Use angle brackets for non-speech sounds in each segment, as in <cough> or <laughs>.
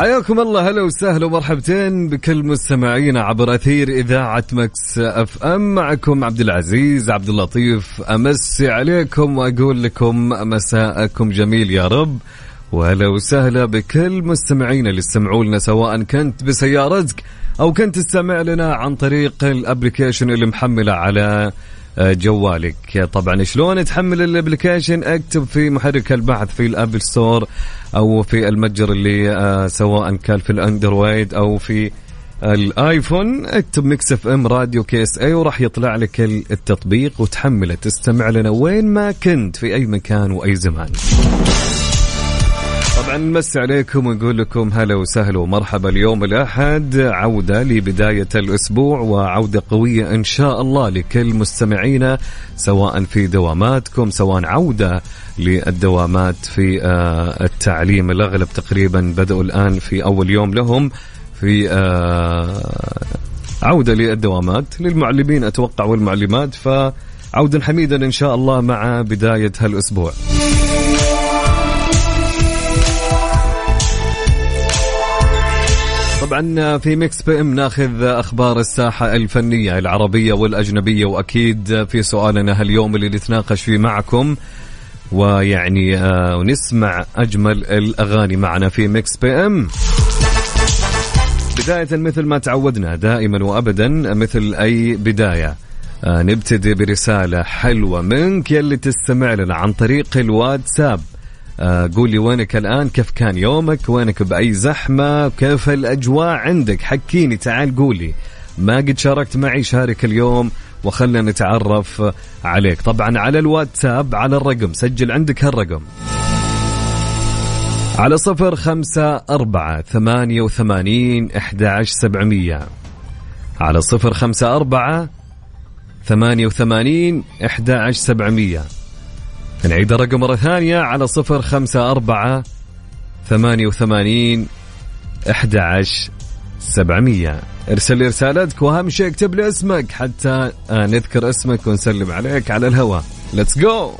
حياكم الله. هلا وسهلا ومرحبتين بكل مستمعينا عبر أثير إذاعة Mix FM. معكم عبد العزيز عبد اللطيف. أمسي عليكم وأقول لكم مساءكم جميل يا رب. وهلا وسهلا بكل مستمعينا اللي استمعوا لنا سواء كنت بسيارتك أو كنت تستمع لنا عن طريق ال application اللي محملة على جوالك. طبعا شلون تحمل ال application أكتب في محرك البحث في ال Apple Store أو في المتجر اللي آه، سواء كان في الأندرويد أو في الآيفون. اكتب Mix FM Radio KSA وراح يطلع لك التطبيق وتحمله. تستمع لنا وين ما كنت في أي مكان وأي زمان. طبعا نمسي عليكم ونقول لكم هلا وسهلا ومرحبا اليوم الأحد عودة لبداية الأسبوع وعودة قوية إن شاء الله لكل مستمعينا سواء في دواماتكم سواء عودة للدوامات في آه، التعليم الأغلب تقريبا بدأوا الآن في أول يوم لهم في آه، عودة للدوامات للمعلمين أتوقع والمعلمات فعودا حميدا إن شاء الله مع بداية هالأسبوع. طبعا في Mix PM ناخذ أخبار الساحة الفنية العربية والأجنبية وأكيد في سؤالنا هاليوم اللي نتناقش فيه معكم. ويعني آه ونسمع أجمل الأغاني معنا في Mix PM. بداية مثل ما تعودنا دائما وابدا مثل أي بداية. آه نبتدي برسالة حلوة منك يلي تستمع لنا عن طريق الواتساب. قولي وينك الآن؟ كيف كان يومك؟ وينك بأي زحمة؟ كيف الأجواء عندك؟ حكيني تعال قولي. ما قد شاركت معي شارك اليوم وخلنا نتعرف عليك. طبعا على الواتساب على الرقم. سجل عندك هالرقم. على صفر خمسة أربعة ثمانية وثمانين إحدى سبعمية. على صفر خمسة أربعة ثمانية وثمانين إحدى سبعمية. نعيد الرقم مرة ثانية على صفر خمسة أربعة ثمانية وثمانين أحد سبعمية. ارسل لي رسالتك واهم شيء اكتب لي اسمك حتى آه، نذكر اسمك ونسلم عليك على الهواء. let's go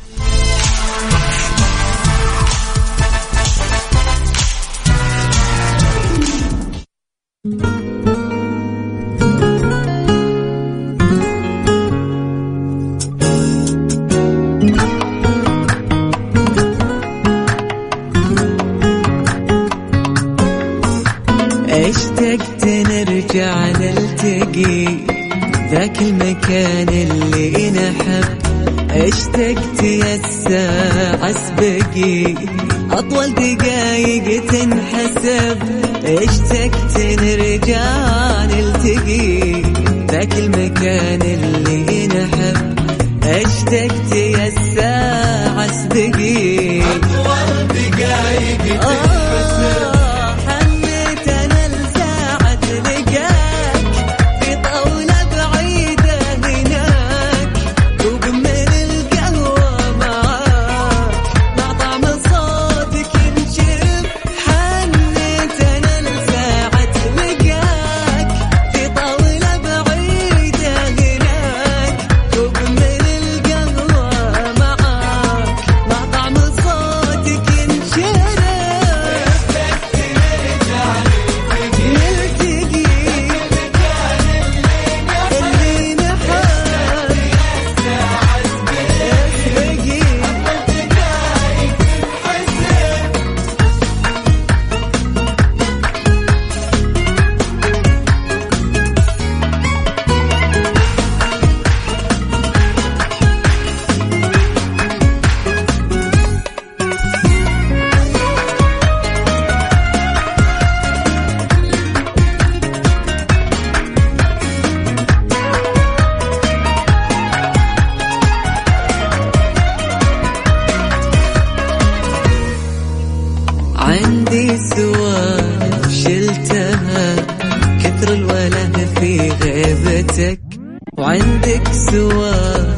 عندك سواه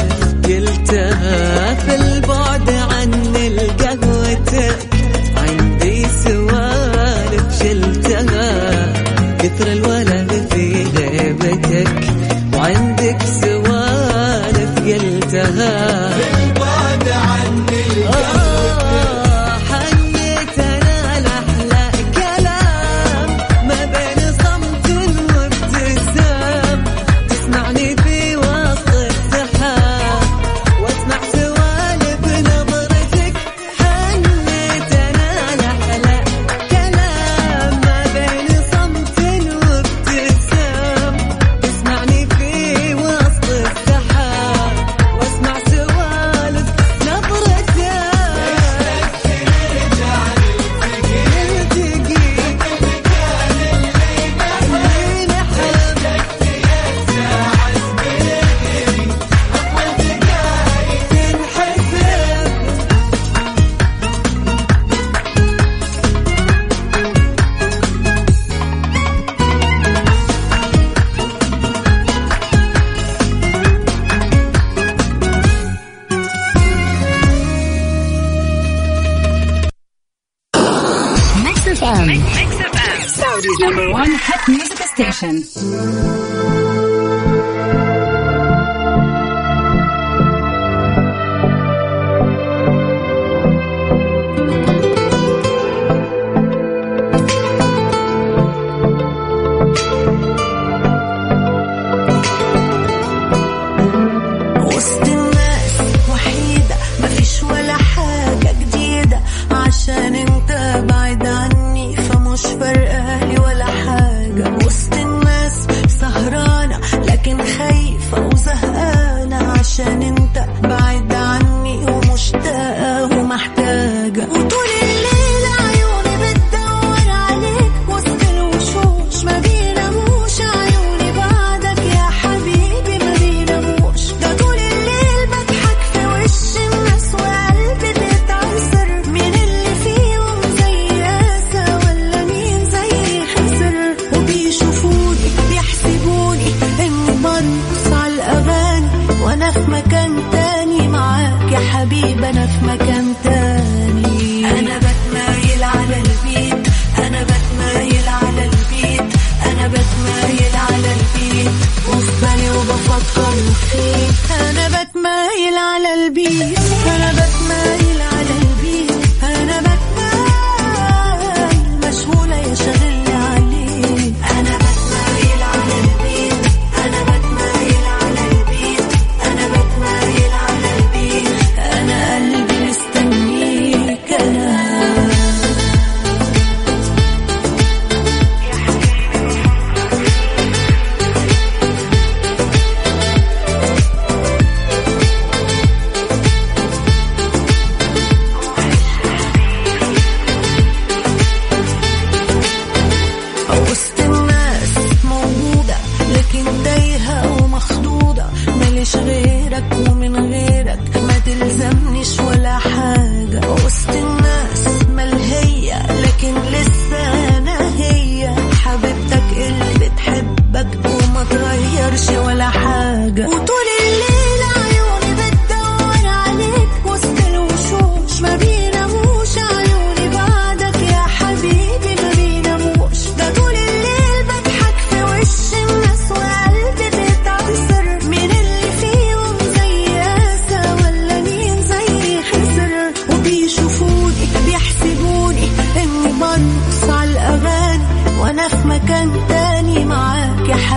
action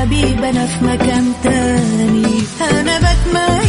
حبيبي أنا في مكان تاني. أنا بتمنى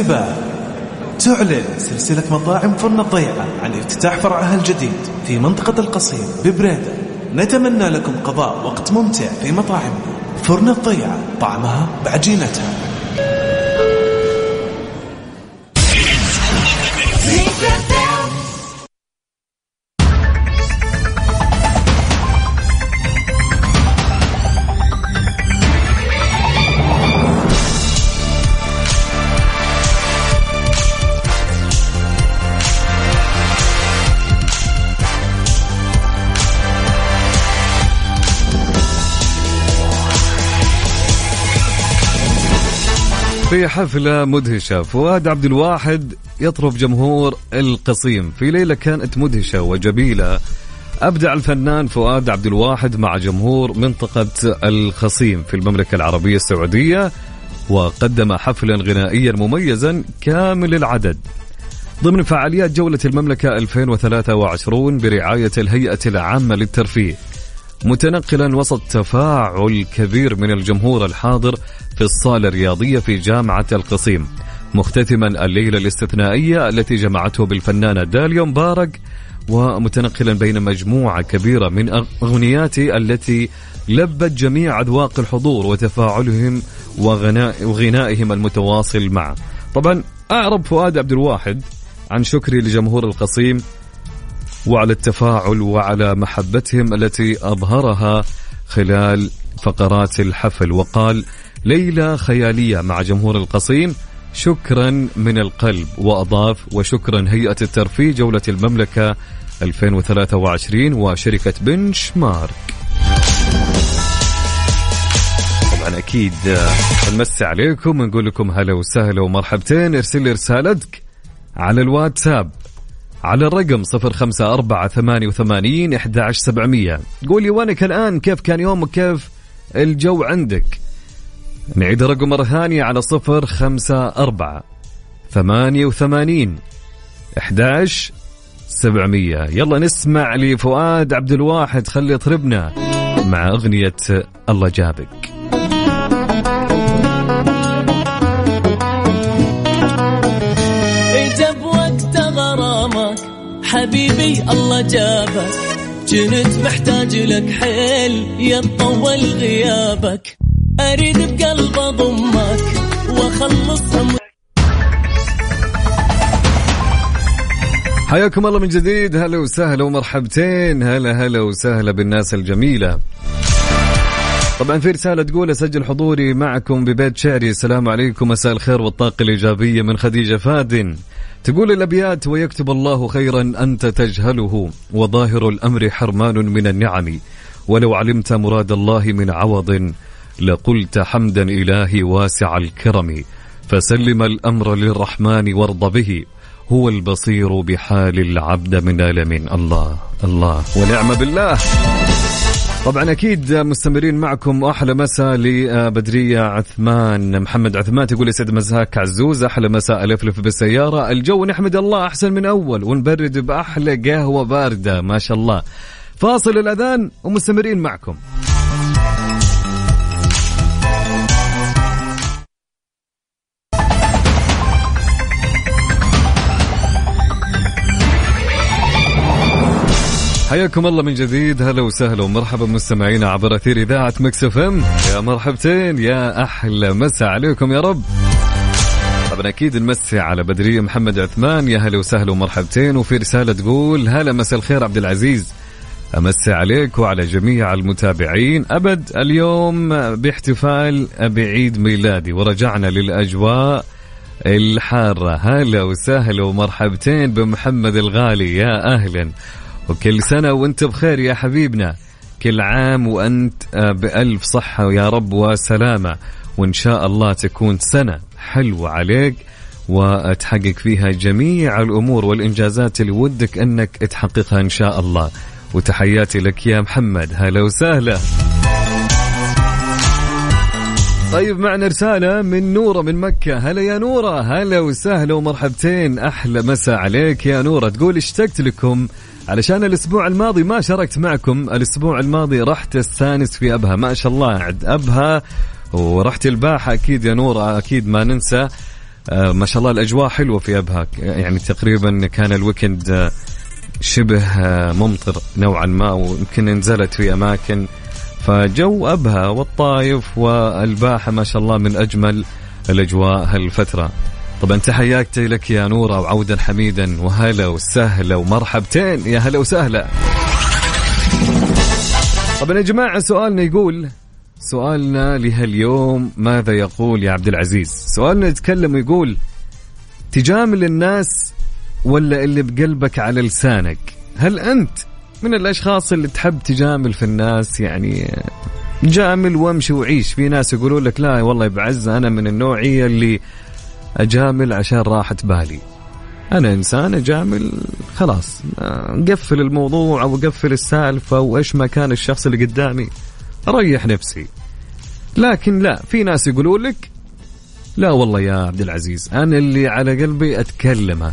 الانتباه تعلن سلسلة مطاعم فرن الضيعة عن افتتاح فرعها الجديد في منطقة القصيم ببريدة. نتمنى لكم قضاء وقت ممتع في مطاعمنا فرن الضيعة. طعمها بعجينتها. في حفلة مدهشة فؤاد عبد الواحد يطرب جمهور القصيم. في ليلة كانت مدهشة وجميلة. أبدع الفنان فؤاد عبد الواحد مع جمهور منطقة الخصيم في المملكة العربية السعودية وقدم حفلا غنائيا مميزا كامل العدد. ضمن فعاليات جولة المملكة 2023 برعاية الهيئة العامة للترفيه. متنقلا وسط تفاعل كبير من الجمهور الحاضر في الصالة الرياضية في جامعة القصيم مختتما الليلة الاستثنائية التي جمعته بالفنانة داليا مبارك ومتنقلا بين مجموعة كبيرة من أغنياته التي لبت جميع أذواق الحضور وتفاعلهم وغنائهم المتواصل معه. طبعا أعرب فؤاد عبد الواحد عن شكري لجمهور القصيم وعلى التفاعل وعلى محبتهم التي أظهرها خلال فقرات الحفل وقال ليلة خيالية مع جمهور القصيم. شكرا من القلب وأضاف وشكرا هيئة الترفيه جولة المملكة 2023 وشركة بنش مارك طبعا أكيد نمسي عليكم ونقول لكم هلا وسهلا ومرحبتين. ارسل لي رسالتك على الواتساب على الرقم 054 88 11700 قولي وينك الآن؟ كيف كان يومك؟ كيف الجو عندك؟ نعيد الرقم مرة ثانية على 054 88 11 700 يلا نسمع لفؤاد عبد الواحد خلي يطربنا مع أغنية الله جابك. غرامك حبيبي الله جابك. كنت محتاج لك حيل يطول غيابك. أريد بقلب أضمك وأخلصها من حياكم الله من جديد. هلا وسهلا ومرحبتين. هلا هلا وسهلا بالناس الجميلة. طبعا في رسالة تقول أسجل حضوري معكم ببيت شعري. السلام عليكم. مساء الخير والطاقة الإيجابية من خديجة فادن. تقول الأبيات ويكتب الله خيرا أنت تجهله وظاهر الأمر حرمان من النعم. ولو علمت مراد الله من عوض لقلت حمدا إلهي واسع الكرم. فسلم الأمر للرحمن وارض به هو البصير بحال العبد من ألم. الله الله. ونعم بالله. طبعا أكيد مستمرين معكم أحلى مساء لبدرية عثمان. محمد عثمان تقول يسعد مساك عزوز أحلى مساء الفلف بالسيارة. الجو نحمد الله أحسن من أول ونبرد بأحلى قهوة باردة ما شاء الله. فاصل الأذان ومستمرين معكم. حياكم الله من جديد. هلا وسهلا ومرحبا مستمعينا عبر أثير إذاعة Mix FM. يا مرحبتين يا أحلى مسا عليكم يا رب. طبعا أكيد نمسي على بدريه محمد عثمان يا هلا وسهلا ومرحبتين. وفي رسالة تقول هلا مساء الخير عبد العزيز. أمسي عليك وعلى جميع المتابعين. أبد اليوم باحتفال بعيد ميلادي. ورجعنا للأجواء الحارة. هلا وسهلا ومرحبتين بمحمد الغالي. يا أهلا. وكل سنة وانت بخير يا حبيبنا. كل عام وانت آه، بألف صحة يا رب وسلامة. وإن شاء الله تكون سنة حلوة عليك وتحقق فيها جميع الأمور والإنجازات اللي ودك أنك تحققها إن شاء الله. وتحياتي لك يا محمد. هلا وسهلا. طيب معنا رسالة من نورة من مكة. هلا يا نورة. هلا وسهلا ومرحبتين. أحلى مساء عليك يا نورة. تقول اشتقت لكم علشان الأسبوع الماضي ما شاركت معكم الأسبوع الماضي رحت استانس في أبها. ما شاء الله عند أبها ورحت الباحة. أكيد يا نورة أكيد ما ننسى. آه ما شاء الله الأجواء حلوة في أبها. يعني تقريبا كان الويكند آه شبه آه ممطر نوعا ما ويمكن نزلت في أماكن. فجو أبها والطايف والباحة ما شاء الله من أجمل الأجواء هالفترة. طبعا تحياتي لك يا نورة وعودا حميدا وهلا وسهلا ومرحبتين يا هلا وسهلا. طبعا يا جماعة سؤالنا يقول سؤالنا لهاليوم ماذا يقول يا عبد العزيز؟ سؤالنا يتكلم ويقول تجامل الناس ولا اللي بقلبك على لسانك؟ هل أنت من الأشخاص اللي تحب تجامل في الناس؟ يعني جامل وامشي وعيش. في ناس يقولون لك لا والله بعز أنا من النوعية اللي اجامل عشان راحه بالي. أنا إنسان اجامل خلاص نقفل الموضوع أو اقفل السالفة وايش ما كان الشخص اللي قدامي. اريح نفسي. لكن لا في ناس يقولون لك لا والله يا عبد العزيز أنا اللي على قلبي أتكلمه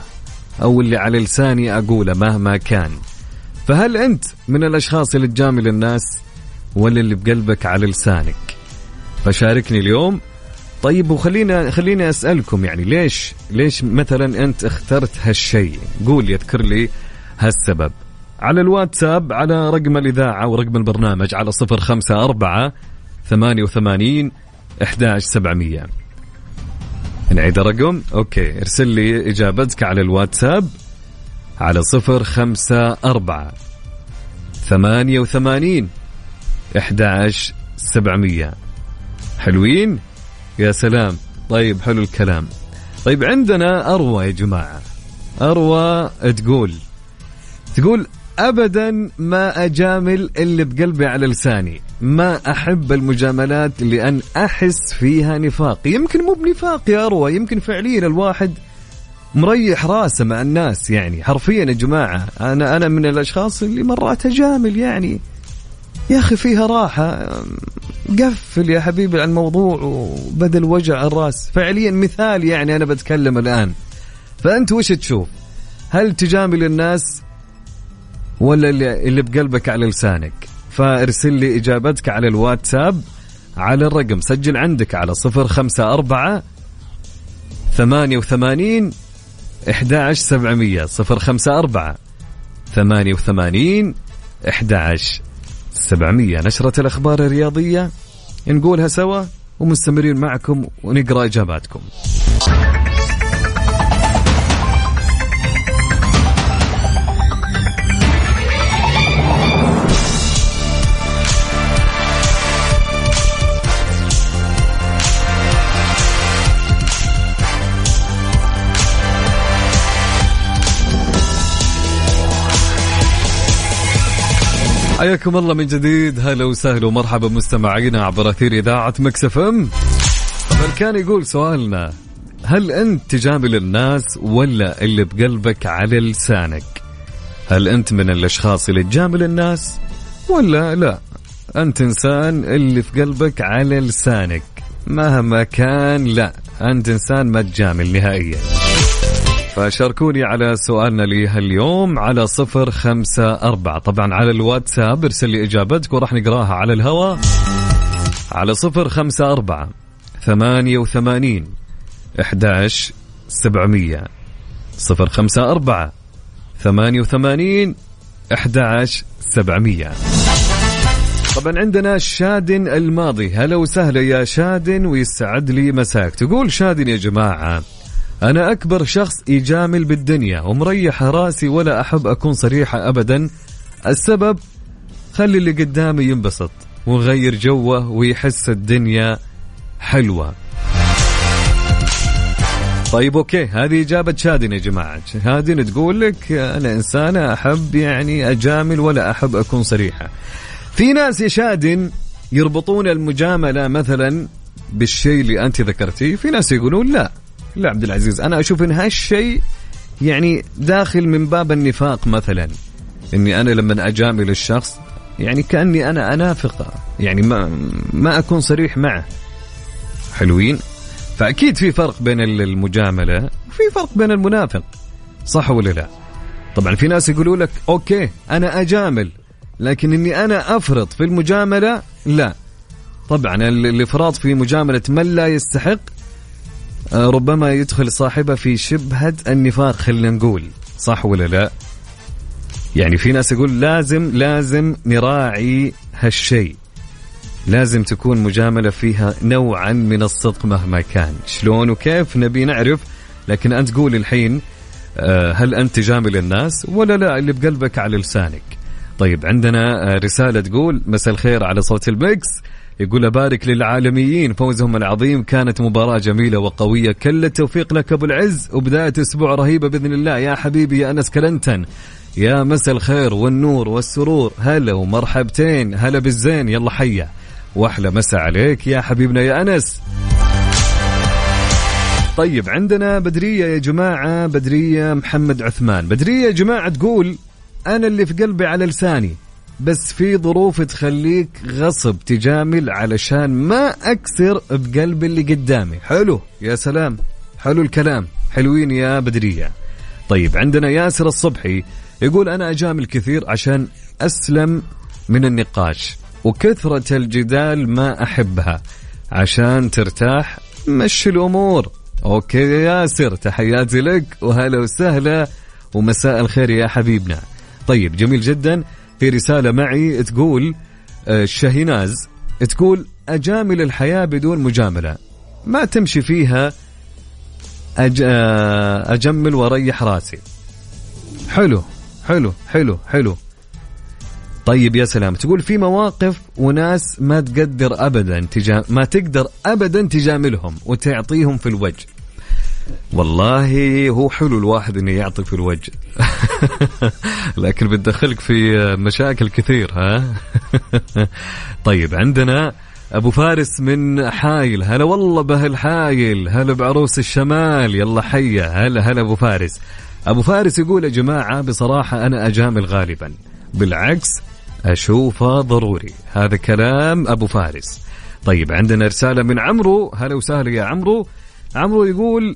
أو اللي على لساني أقوله مهما كان. فهل أنت من الأشخاص اللي تجامل الناس ولا اللي بقلبك على لسانك؟ فشاركني اليوم طيب وخلينا خليني أسألكم يعني ليش ليش مثلا أنت اخترت هالشيء؟ قول يذكر لي هالسبب. على الواتساب على رقم الإذاعة ورقم البرنامج على صفر خمسة أربعة ثمانية وثمانين إحداش سبعمية. نعيد الرقم؟ أوكي. ارسل لي إجابتك على الواتساب على صفر خمسة أربعة ثمانية وثمانين إحدى سبعمية. حلوين؟ يا سلام. طيب حلو الكلام. طيب عندنا أروى يا جماعة. أروى تقول تقول ابدا ما أجامل اللي بقلبي على لساني. ما أحب المجاملات لأن أحس فيها نفاق. يمكن مو بنفاق يا أروى يمكن فعليا الواحد مريح راسه مع الناس يعني. حرفيا يا جماعة أنا أنا من الأشخاص اللي مرات أجامل يعني. يا أخي فيها راحة. قفل يا حبيبي عن الموضوع وبدل وجع الراس. فعليا مثال يعني أنا بتكلم الآن. فأنت وش تشوف؟ هل تجامل الناس ولا اللي, بقلبك على لسانك؟ فارسل لي إجابتك على الواتساب على الرقم. سجل عندك على صفر خمسة أربعة ثمانية وثمانين 11700 054 88 11700 نشرة الأخبار الرياضية. نقولها سوا ومستمرين معكم ونقرأ إجاباتكم. حياكم الله من جديد. هلا وسهلا ومرحبا مستمعينا عبر أثير إذاعة مكسف إم. كان يقول سؤالنا هل أنت تجامل الناس ولا اللي بقلبك على لسانك؟ هل أنت من الأشخاص اللي تجامل الناس ولا لا؟ أنت إنسان اللي في قلبك على لسانك. مهما كان لا أنت إنسان ما تجامل نهائيا. فشاركوني على سؤالنا لهاليوم على صفر خمسة أربعة. طبعا على الواتساب ارسل لي إجابتك وراح نقراها. على الهواء على صفر خمسة أربعة ثمانية وثمانين إحداش سبعمية. صفر خمسة أربعة ثمانية وثمانين إحداش سبعمية. طبعا عندنا شادن الماضي. هلا وسهلا يا شادن ويسعد لي مساك. تقول شادن يا جماعة أنا أكبر شخص يجامل بالدنيا ومريح رأسي ولا أحب أكون صريحة أبدا. السبب خلي اللي قدامي ينبسط وغير جوه ويحس الدنيا حلوة. طيب أوكي هذه إجابة شادن يا جماعة. شادن تقول لك أنا انسانه أحب يعني أجامل ولا أحب أكون صريحة. في ناس يا شادن يربطون المجاملة مثلا بالشيء اللي أنت ذكرتيه في ناس يقولون لا. لا عبد العزيز أنا أشوف إن هالشيء يعني داخل من باب النفاق مثلا. إني أنا لما أجامل الشخص يعني كأني أنا انافق يعني ما ما أكون صريح معه. حلوين؟ فأكيد في فرق بين المجاملة وفي فرق بين المنافق صح ولا لا؟ طبعا في ناس يقولوا لك أوكي أنا أجامل لكن إني أنا أفرط في المجاملة لا. طبعا الإفراط في مجاملة من لا يستحق ربما يدخل صاحبه في شبهة النفاق خلينا نقول. صح ولا لا؟ يعني في ناس يقول لازم لازم نراعي هالشيء. لازم تكون مجاملة فيها نوعا من الصدق مهما كان. شلون وكيف؟ نبي نعرف. لكن أنت قول الحين آه، هل أنت تجامل الناس ولا لا؟ اللي بقلبك على لسانك. طيب عندنا آه، رسالة تقول مساء الخير على صوت الميكس. يقول أبارك للعالميين فوزهم العظيم كانت مباراة جميلة وقوية. كل التوفيق لك أبو العز وبداية أسبوع رهيبة بإذن الله. يا حبيبي يا أنس كلنتن. يا مساء الخير والنور والسرور. هلا ومرحبتين. هلا بالزين. يلا حيا. وأحلى مساء عليك يا حبيبنا يا أنس. طيب عندنا بدرية يا جماعة. بدرية محمد عثمان. بدرية يا جماعة تقول أنا اللي في قلبي على لساني. بس في ظروف تخليك غصب تجامل علشان ما أكسر بقلب اللي قدامي. حلو يا سلام. حلو الكلام. حلوين يا بدرية. طيب عندنا ياسر الصبحي يقول أنا أجامل كثير عشان أسلم من النقاش وكثرة الجدال ما أحبها عشان ترتاح. مشي الأمور. أوكي يا ياسر تحياتي لك وهلا وسهلا ومساء الخير يا حبيبنا. طيب جميل جدا. في رسالة معي تقول آه، شاهيناز تقول أجامل الحياة بدون مجاملة. ما تمشي فيها أج... آه، أجمل وأريح راسي. حلو حلو حلو حلو. طيب يا سلام تقول في مواقف وناس ما تقدر ابدا تجا... ما تقدر ابدا تجاملهم وتعطيهم في الوجه. والله هو حلو الواحد إنه يعطي في الوجه. <laughs> لكن بتدخلك في مشاكل كثير ها؟ <laughs> طيب عندنا أبو فارس من حايل. هلا والله بهالحايل. هلا بعروس الشمال. يلا حيا. هلا هلا أبو فارس. أبو فارس يقول يا جماعة بصراحة أنا أجامل غالبا. بالعكس أشوفه ضروري. هذا كلام أبو فارس. طيب عندنا رسالة من عمرو. هلا وسهلا يا عمرو. عمرو يقول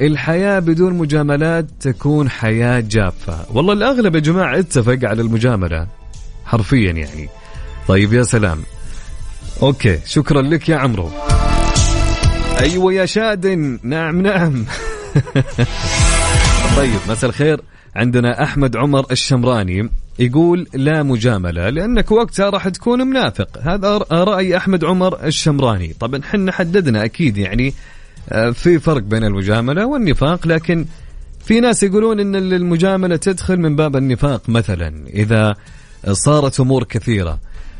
الحياة بدون مجاملات تكون حياة جافة. والله الأغلب يا جماعة اتفق على المجاملة حرفيا يعني. طيب يا سلام. أوكي شكرا لك يا عمرو. أيوة يا شادن نعم نعم. <laughs> طيب مساء الخير. عندنا أحمد عمر الشمراني يقول لا مجاملة لأنك وقتها راح تكون منافق. هذا رأي أحمد عمر الشمراني. طبعا حنا حددنا أكيد يعني آه، في فرق بين المجاملة والنفاق لكن في ناس يقولون إن المجاملة تدخل من باب النفاق مثلا إذا صارت أمور كثيرة.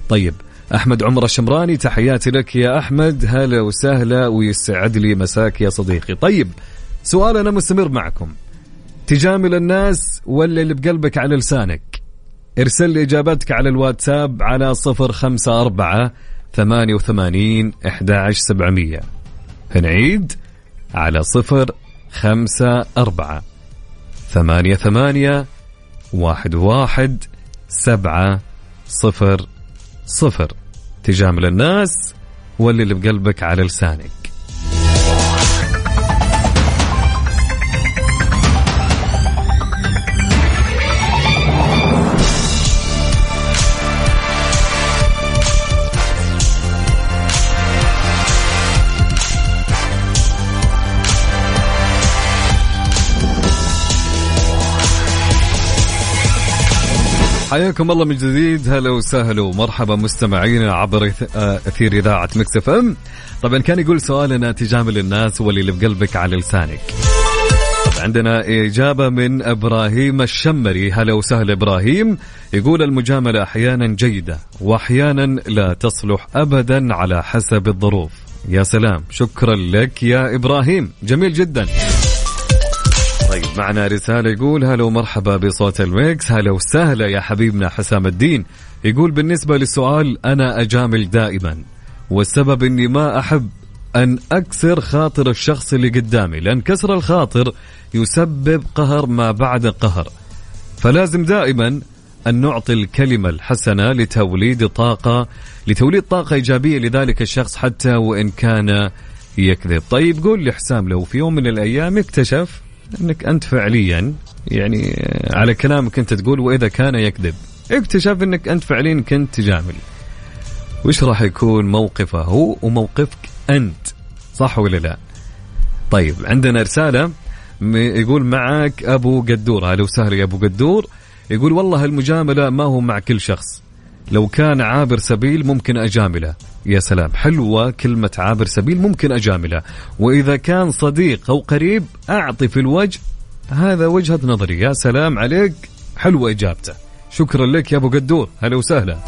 طيب أحمد عمر الشمراني تحياتي لك يا أحمد هلا وسهلا ويسعد لي مساك يا صديقي. طيب سؤالنا مستمر معكم. تجامل الناس ولا اللي بقلبك على لسانك؟ ارسل لي إجابتك على الواتساب على 054 88 11700 نعيد على صفر خمسة أربعة ثمانية ثمانية واحد واحد سبعة صفر صفر تجامل الناس ولا اللي بقلبك على لسانك. حياكم الله من جديد. هلا وسهلا ومرحبا مستمعينا عبر إثير إذاعة Mix FM. طبعا كان يقول سؤالنا تجامل الناس واللي اللي بقلبك على لسانك. عندنا إجابة من إبراهيم الشمري. هلا وسهلا إبراهيم. يقول المجاملة أحيانا جيدة وأحيانا لا تصلح أبدا على حسب الظروف. يا سلام. شكرا لك يا إبراهيم. جميل جدا. طيب معنا رسالة يقول هلا ومرحبا بصوت الميكس هلا وسهلا يا حبيبنا حسام الدين. يقول بالنسبة للسؤال أنا أجامل دائما والسبب أني ما أحب أن أكسر خاطر الشخص اللي قدامي لأن كسر الخاطر يسبب قهر ما بعد قهر. فلازم دائما أن نعطي الكلمة الحسنة لتوليد طاقة لتوليد طاقة إيجابية لذلك الشخص حتى وإن كان يكذب. طيب قول لي حسام لو في يوم من الأيام اكتشف أنك أنت فعليا يعني على كلامك أنت تقول وإذا كان يكذب. اكتشف أنك أنت فعليا كنت تجامل وش راح يكون موقفه هو وموقفك أنت؟ صح ولا لا؟ طيب عندنا رسالة يقول معك أبو قدور. أهلا وسهلا يا أبو قدور. يقول والله المجاملة ما هو مع كل شخص. لو كان عابر سبيل ممكن أجامله. يا سلام حلوة كلمة عابر سبيل ممكن أجامله. وإذا كان صديق أو قريب أعطي في الوجه. هذا وجهة نظري. يا سلام عليك. حلوة إجابته. شكرا لك يا أبو قدور. هلا وسهلا.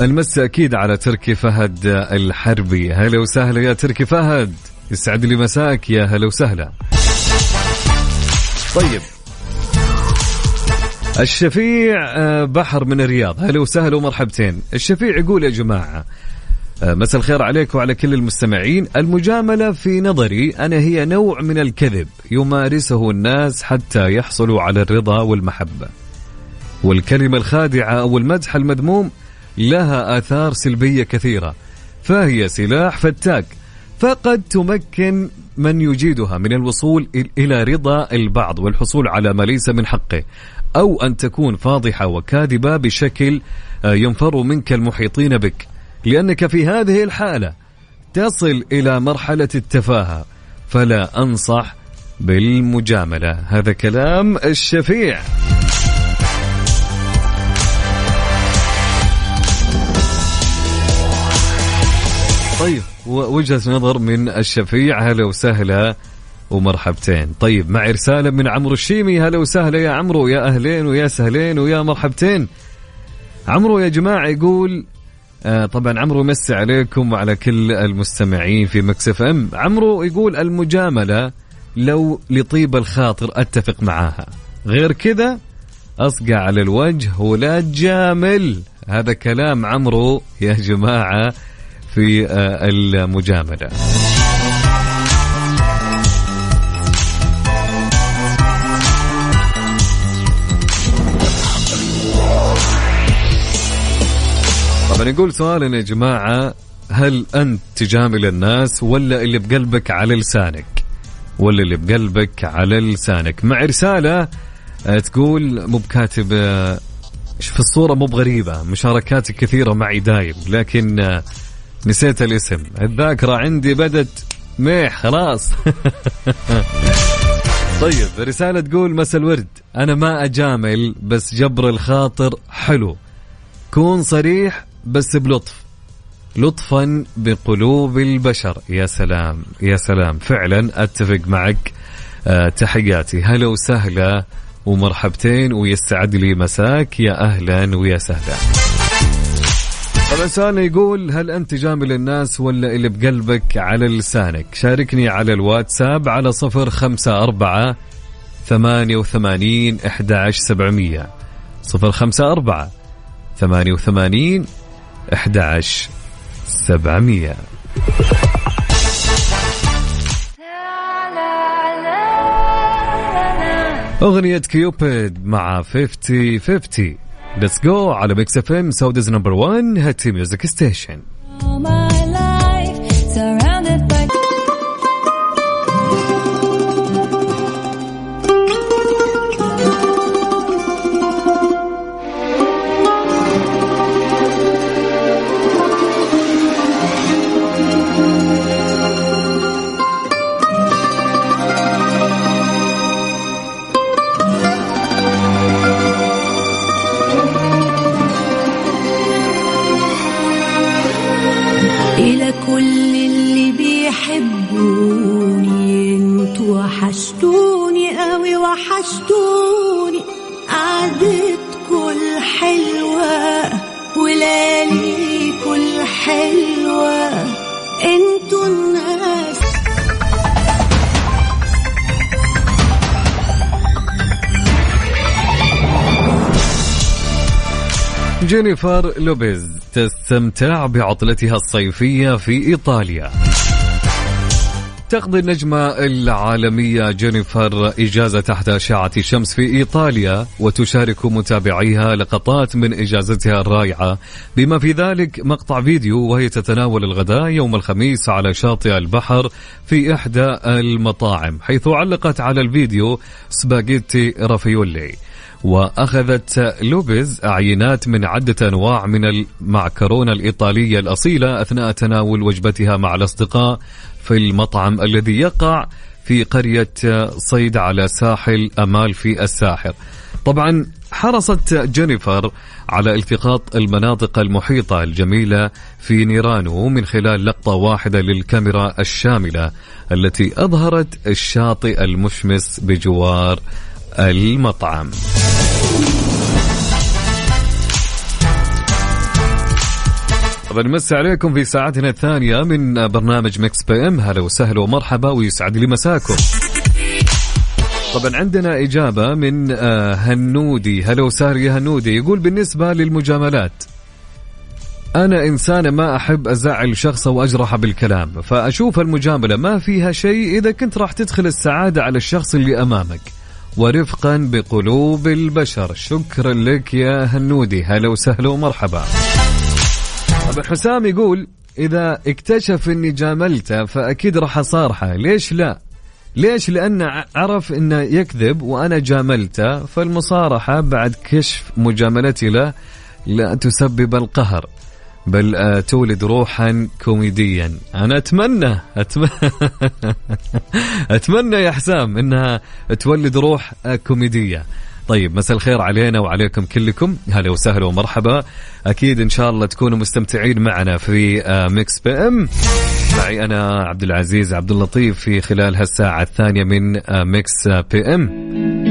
المس أكيد على تركي فهد الحربي. هلا وسهلا يا تركي فهد. يسعد لي مساك. يا هلا وسهلا. طيب. الشفيع آه، بحر من الرياض. هلا وسهلا ومرحبتين. الشفيع يقول يا جماعة آه، مساء الخير عليك وعلى كل المستمعين. المجاملة في نظري أنا هي نوع من الكذب يمارسه الناس حتى يحصلوا على الرضا والمحبة. والكلمة الخادعة أو المدح المذموم لها آثار سلبية كثيرة فهي سلاح فتاك فقد تمكن من يجيدها من الوصول إلى رضا البعض والحصول على ما ليس من حقه أو أن تكون فاضحة وكاذبة بشكل آه، ينفر منك المحيطين بك. لأنك في هذه الحالة تصل إلى مرحلة التفاهة. فلا أنصح بالمجاملة. هذا كلام الشفيع. طيب وجهة نظر من الشفيع هلا وسهلا ومرحبتين. طيب مع رسالة من عمرو الشيمي هلا وسهلا يا عمرو يا أهلين ويا سهلين ويا مرحبتين. عمرو يا جماعة يقول آه طبعا عمرو يمسي عليكم وعلى كل المستمعين في مكسف إم. عمرو يقول المجاملة لو لطيب الخاطر أتفق معاها. غير كذا أصقع على الوجه ولا تجامل. هذا كلام عمرو يا جماعة. في آه، المجاملة. طبعا يقول سؤال يا جماعة هل أنت تجامل الناس ولا اللي بقلبك على لسانك؟ ولا اللي بقلبك على لسانك؟ مع رسالة آه، تقول مو بكاتب آه، في الصورة مو بغريبة مشاركاتك كثيرة معي دايم لكن نسيت الاسم. الذاكرة عندي بدت ميح خلاص. <laughs> طيب رسالة تقول مسا الورد. أنا ما أجامل بس جبر الخاطر حلو. كون صريح بس بلطف. لطفا بقلوب البشر. يا سلام يا سلام. فعلا أتفق معك. أه تحياتي. هلا وسهلا ومرحبتين ويستعد لي مساك. يا أهلا ويا سهلا. طبعا. سؤالنا يقول هل أنت جامل الناس ولا اللي بقلبك على لسانك؟ شاركني على الواتساب على صفر خمسة أربعة ثمانية وثمانين إحدى سبعمية. صفر خمسة أربعة ثمانية وثمانين إحدى سبعمية. أغنية Cupid مع 50 50 let's go على Mix FM Saudi's number 1 hit music station وحشتوني قعدتكوا الحلوة ولياليكوا الحلوة أنتوا الناس. جينيفر لوبيز تستمتع بعطلتها الصيفية في إيطاليا. تقضي النجمة العالمية جينيفر إجازة تحت أشعة شمس في إيطاليا وتشارك متابعيها لقطات من إجازتها الرائعة. بما في ذلك مقطع فيديو وهي تتناول الغداء يوم الخميس على شاطئ البحر في إحدى المطاعم حيث علقت على الفيديو سباغيتي رافيولي. وأخذت لوبيز عينات من عدة أنواع من المعكرونة الإيطالية الأصيلة أثناء تناول وجبتها مع الأصدقاء في المطعم الذي يقع في قرية صيد على ساحل أمال في الساحل. طبعا حرصت جينيفر على التقاط المناطق المحيطة الجميلة في نيرانو من خلال لقطة واحدة للكاميرا الشاملة التي أظهرت الشاطئ المشمس بجوار المطعم. طبعا نمسي عليكم في ساعتنا الثانية من برنامج Mix PM. هلا وسهلا ومرحبا ويسعد لي مساكم. طبعا عندنا إجابة من آه، هنودي. هلا وسهلا يا هنودي. يقول بالنسبة للمجاملات أنا إنسانة ما أحب أزعل شخص أو أجرحه بالكلام فأشوف المجاملة ما فيها شيء إذا كنت راح تدخل السعادة على الشخص اللي أمامك. ورفقا بقلوب البشر. شكرا لك يا هنودي. هلا وسهلا ومرحبا. طبعا حسام يقول إذا اكتشف إني جاملته فأكيد راح أصارحه ليش لا؟ ليش؟ لأنه عرف إنه يكذب وأنا جاملته فالمصارحة بعد كشف مجاملتي له لا تسبب القهر بل آه، تولد روحا كوميديا. أنا أتمنى أتمنى, <laughs> أتمنى يا حسام إنها تولد روح آه، كوميدية. طيب مساء الخير علينا وعليكم كلكم. هلا وسهلا ومرحبا. أكيد إن شاء الله تكونوا مستمتعين معنا في آه، Mix PM. معي أنا عبد العزيز عبد اللطيف في خلال هالساعة الثانية من Mix PM.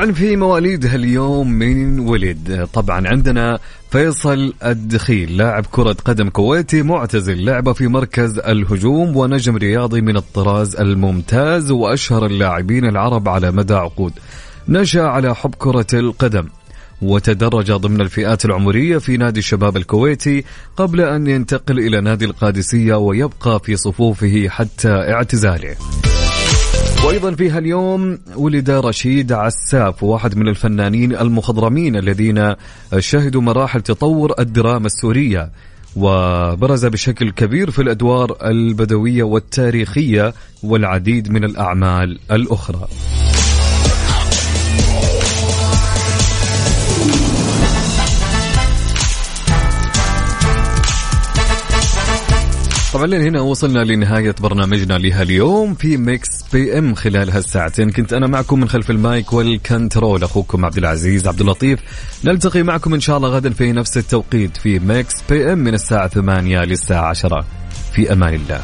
في مواليد هاليوم من ولد. طبعا عندنا فيصل الدخيل لاعب كرة قدم كويتي معتزل لعب في مركز الهجوم ونجم رياضي من الطراز الممتاز وأشهر اللاعبين العرب على مدى عقود. نشأ على حب كرة القدم وتدرج ضمن الفئات العمرية في نادي الشباب الكويتي قبل أن ينتقل إلى نادي القادسية ويبقى في صفوفه حتى اعتزاله. وأيضا في هاليوم ولد رشيد عساف واحد من الفنانين المخضرمين الذين شهدوا مراحل تطور الدراما السورية وبرز بشكل كبير في الأدوار البدوية والتاريخية والعديد من الأعمال الأخرى. طبعا لين هنا وصلنا لنهاية برنامجنا لها اليوم في Mix PM خلال هالساعتين كنت أنا معكم من خلف ال mic وال control أخوكم عبد العزيز عبد اللطيف. نلتقي معكم إن شاء الله غدا في نفس التوقيت في Mix PM من الساعة 8 للساعة 10 في أمان الله.